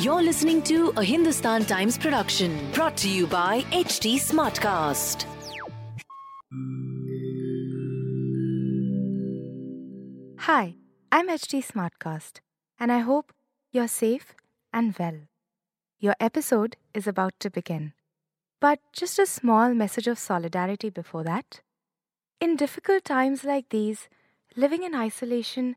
You're listening to a Hindustan Times production brought to you by HT Smartcast. Hi, I'm HT Smartcast, and I hope you're safe and well. Your episode is about to begin. But just a small message of solidarity before that. In difficult times like these, living in isolation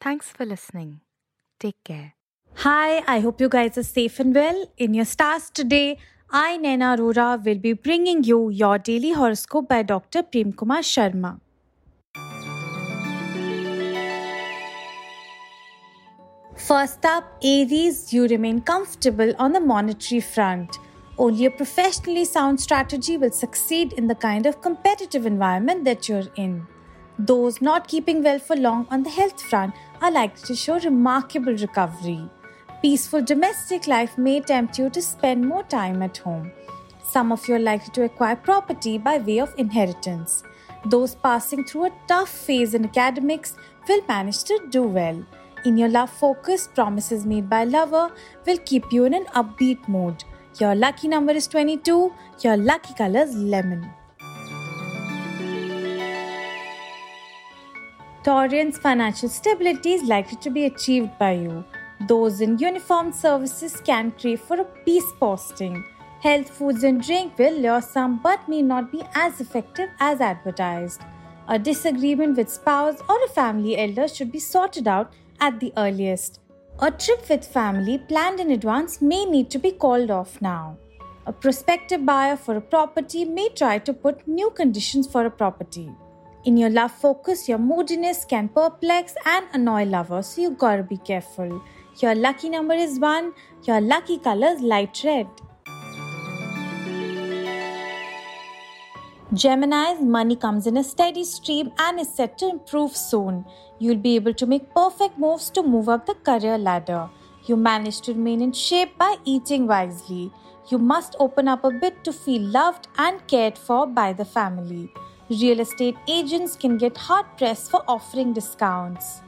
Thanks for listening. Take care. Hi, I hope you guys are safe and well. In your stars today, I, Naina Arora, will be bringing you your daily horoscope by Dr. Prem Kumar Sharma. First up, Aries, you remain comfortable on the monetary front. Only a professionally sound strategy will succeed in the kind of competitive environment that you're in. Those not keeping well for long on the health front are likely to show remarkable recovery. Peaceful domestic life may tempt you to spend more time at home. Some of you are likely to acquire property by way of inheritance. Those passing through a tough phase in academics will manage to do well. In your love focus, promises made by lover will keep you in an upbeat mood. Your lucky number is 22, your lucky color is lemon. Taurian's financial stability is likely to be achieved by you. Those in uniformed services can crave for a peace posting. Health foods and drink will lure some but may not be as effective as advertised. A disagreement with spouse or a family elder should be sorted out at the earliest. A trip with family planned in advance may need to be called off now. A prospective buyer for a property may try to put new conditions for a property. In your love focus, your moodiness can perplex and annoy lovers, so you gotta be careful. Your lucky number is 1, your lucky color is light red. Gemini's money comes in a steady stream and is set to improve soon. You'll be able to make perfect moves to move up the career ladder. You manage to remain in shape by eating wisely. You must open up a bit to feel loved and cared for by the family. Real estate agents can get hard pressed for offering discounts.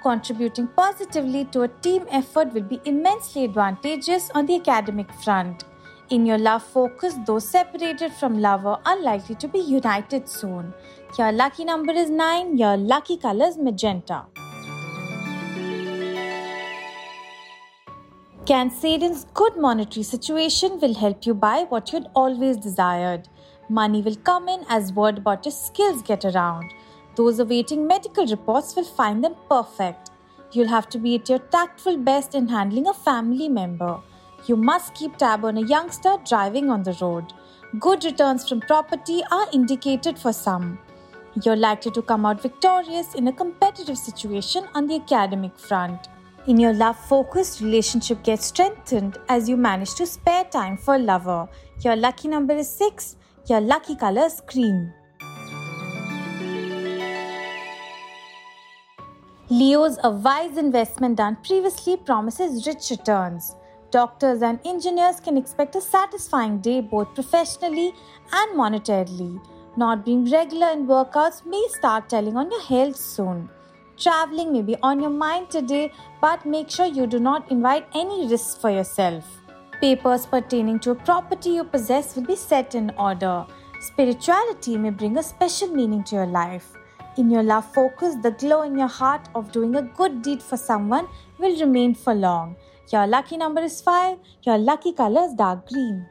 Contributing positively to a team effort will be immensely advantageous on the academic front. In your love focus, those separated from lover are likely to be united soon. Your lucky number is 9, your lucky color is magenta. Cancerian's good monetary situation will help you buy what you'd always desired. Money will come in as word about your skills get around. Those awaiting medical reports will find them perfect. You'll have to be at your tactful best in handling a family member. You must keep tab on a youngster driving on the road. Good returns from property are indicated for some. You're likely to come out victorious in a competitive situation on the academic front. In your love focused relationship gets strengthened as you manage to spare time for a lover. Your lucky number is 6, your lucky color is cream. Leo's a wise investment done previously promises rich returns. Doctors and engineers can expect a satisfying day both professionally and monetarily. Not being regular in workouts may start telling on your health soon. Traveling may be on your mind today, but make sure you do not invite any risks for yourself. Papers pertaining to a property you possess will be set in order. Spirituality may bring a special meaning to your life. In your love focus, the glow in your heart of doing a good deed for someone will remain for long. Your lucky number is 5. Your lucky color is dark green.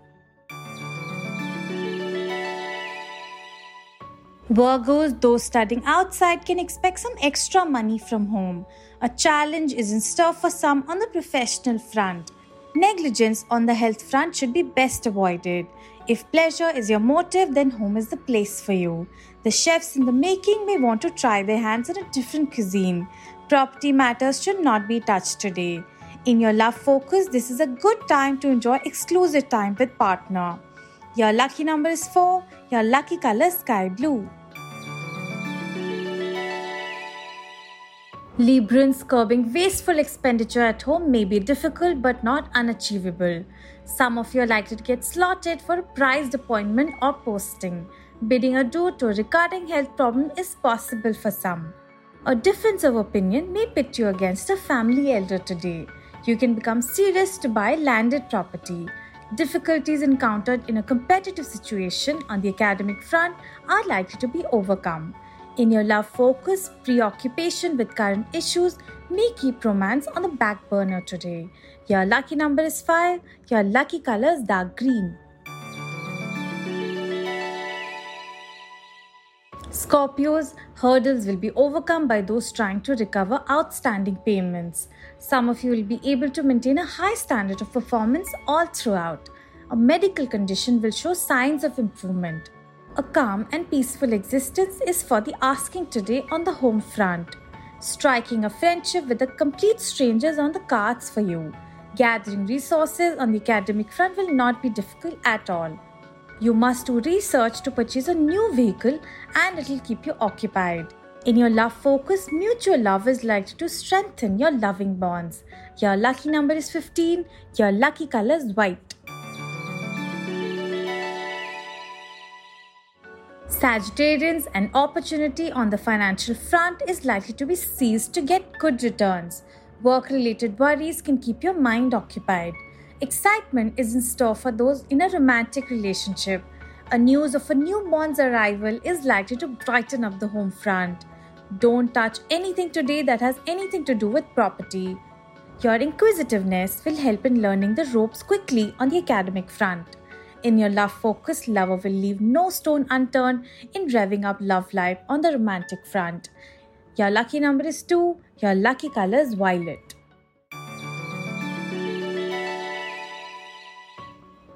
Virgos, those studying outside, can expect some extra money from home. A challenge is in store for some on the professional front. Negligence on the health front should be best avoided. If pleasure is your motive, then home is the place for you. The chefs in the making may want to try their hands at a different cuisine. Property matters should not be touched today. In your love focus, this is a good time to enjoy exclusive time with partner. Your lucky number is 4. Your lucky color sky blue. Librans curbing wasteful expenditure at home may be difficult but not unachievable. Some of you are likely to get slotted for a prized appointment or posting. Bidding adieu to a recurring health problem is possible for some. A difference of opinion may pit you against a family elder today. You can become serious to buy landed property. Difficulties encountered in a competitive situation on the academic front are likely to be overcome. In your love focus, preoccupation with current issues may keep romance on the back burner today. Your lucky number is 5. Your lucky color is dark green. Scorpios, hurdles will be overcome by those trying to recover outstanding payments. Some of you will be able to maintain a high standard of performance all throughout. A medical condition will show signs of improvement. A calm and peaceful existence is for the asking today on the home front. Striking a friendship with a complete stranger is on the cards for you. Gathering resources on the academic front will not be difficult at all. You must do research to purchase a new vehicle and it will keep you occupied. In your love focus, mutual love is likely to strengthen your loving bonds. Your lucky number is 15, your lucky color is white. Sagittarians, an opportunity on the financial front is likely to be seized to get good returns. Work related worries can keep your mind occupied. Excitement is in store for those in a romantic relationship. A news of a newborn's arrival is likely to brighten up the home front. Don't touch anything today that has anything to do with property. Your inquisitiveness will help in learning the ropes quickly on the academic front. In your love focus, lover will leave no stone unturned in revving up love life on the romantic front. Your lucky number is 2, your lucky color is violet.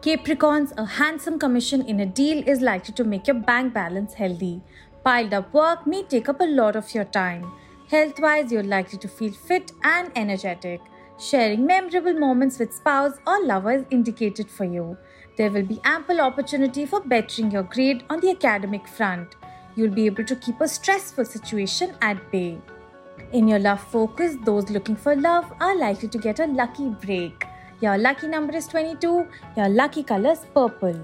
Capricorns, a handsome commission in a deal is likely to make your bank balance healthy. Piled up work may take up a lot of your time. Health wise, you're likely to feel fit and energetic. Sharing memorable moments with spouse or lover is indicated for you. There will be ample opportunity for bettering your grade on the academic front. You'll be able to keep a stressful situation at bay. In your love focus, those looking for love are likely to get a lucky break. Your lucky number is 22, your lucky color is purple.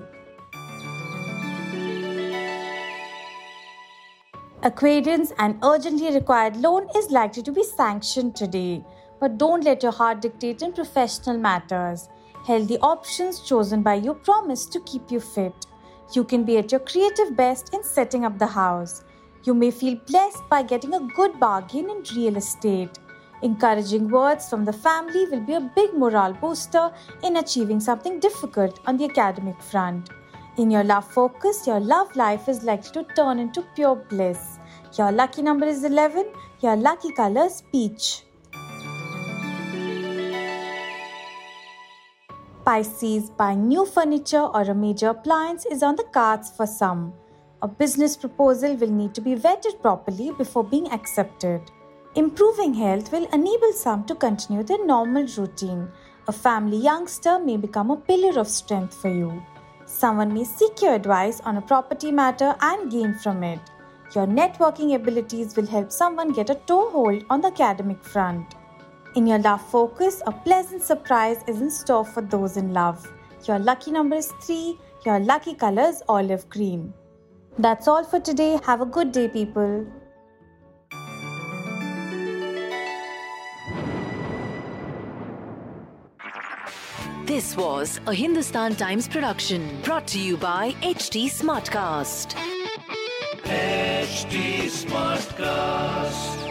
Aquarians, an urgently required loan is likely to be sanctioned today. But don't let your heart dictate in professional matters. Healthy options chosen by you promise to keep you fit. You can be at your creative best in setting up the house. You may feel blessed by getting a good bargain in real estate. Encouraging words from the family will be a big morale booster in achieving something difficult on the academic front. In your love focus, your love life is likely to turn into pure bliss. Your lucky number is 11, your lucky color is peach. Pisces, buying new furniture or a major appliance is on the cards for some. A business proposal will need to be vetted properly before being accepted. Improving health will enable some to continue their normal routine. A family youngster may become a pillar of strength for you. Someone may seek your advice on a property matter and gain from it. Your networking abilities will help someone get a toehold on the academic front. In your love focus, a pleasant surprise is in store for those in love. Your lucky number is 3, your lucky color is olive green. That's all for today. Have a good day, people. This was a Hindustan Times production brought to you by HT Smartcast. HT HD Smartcast.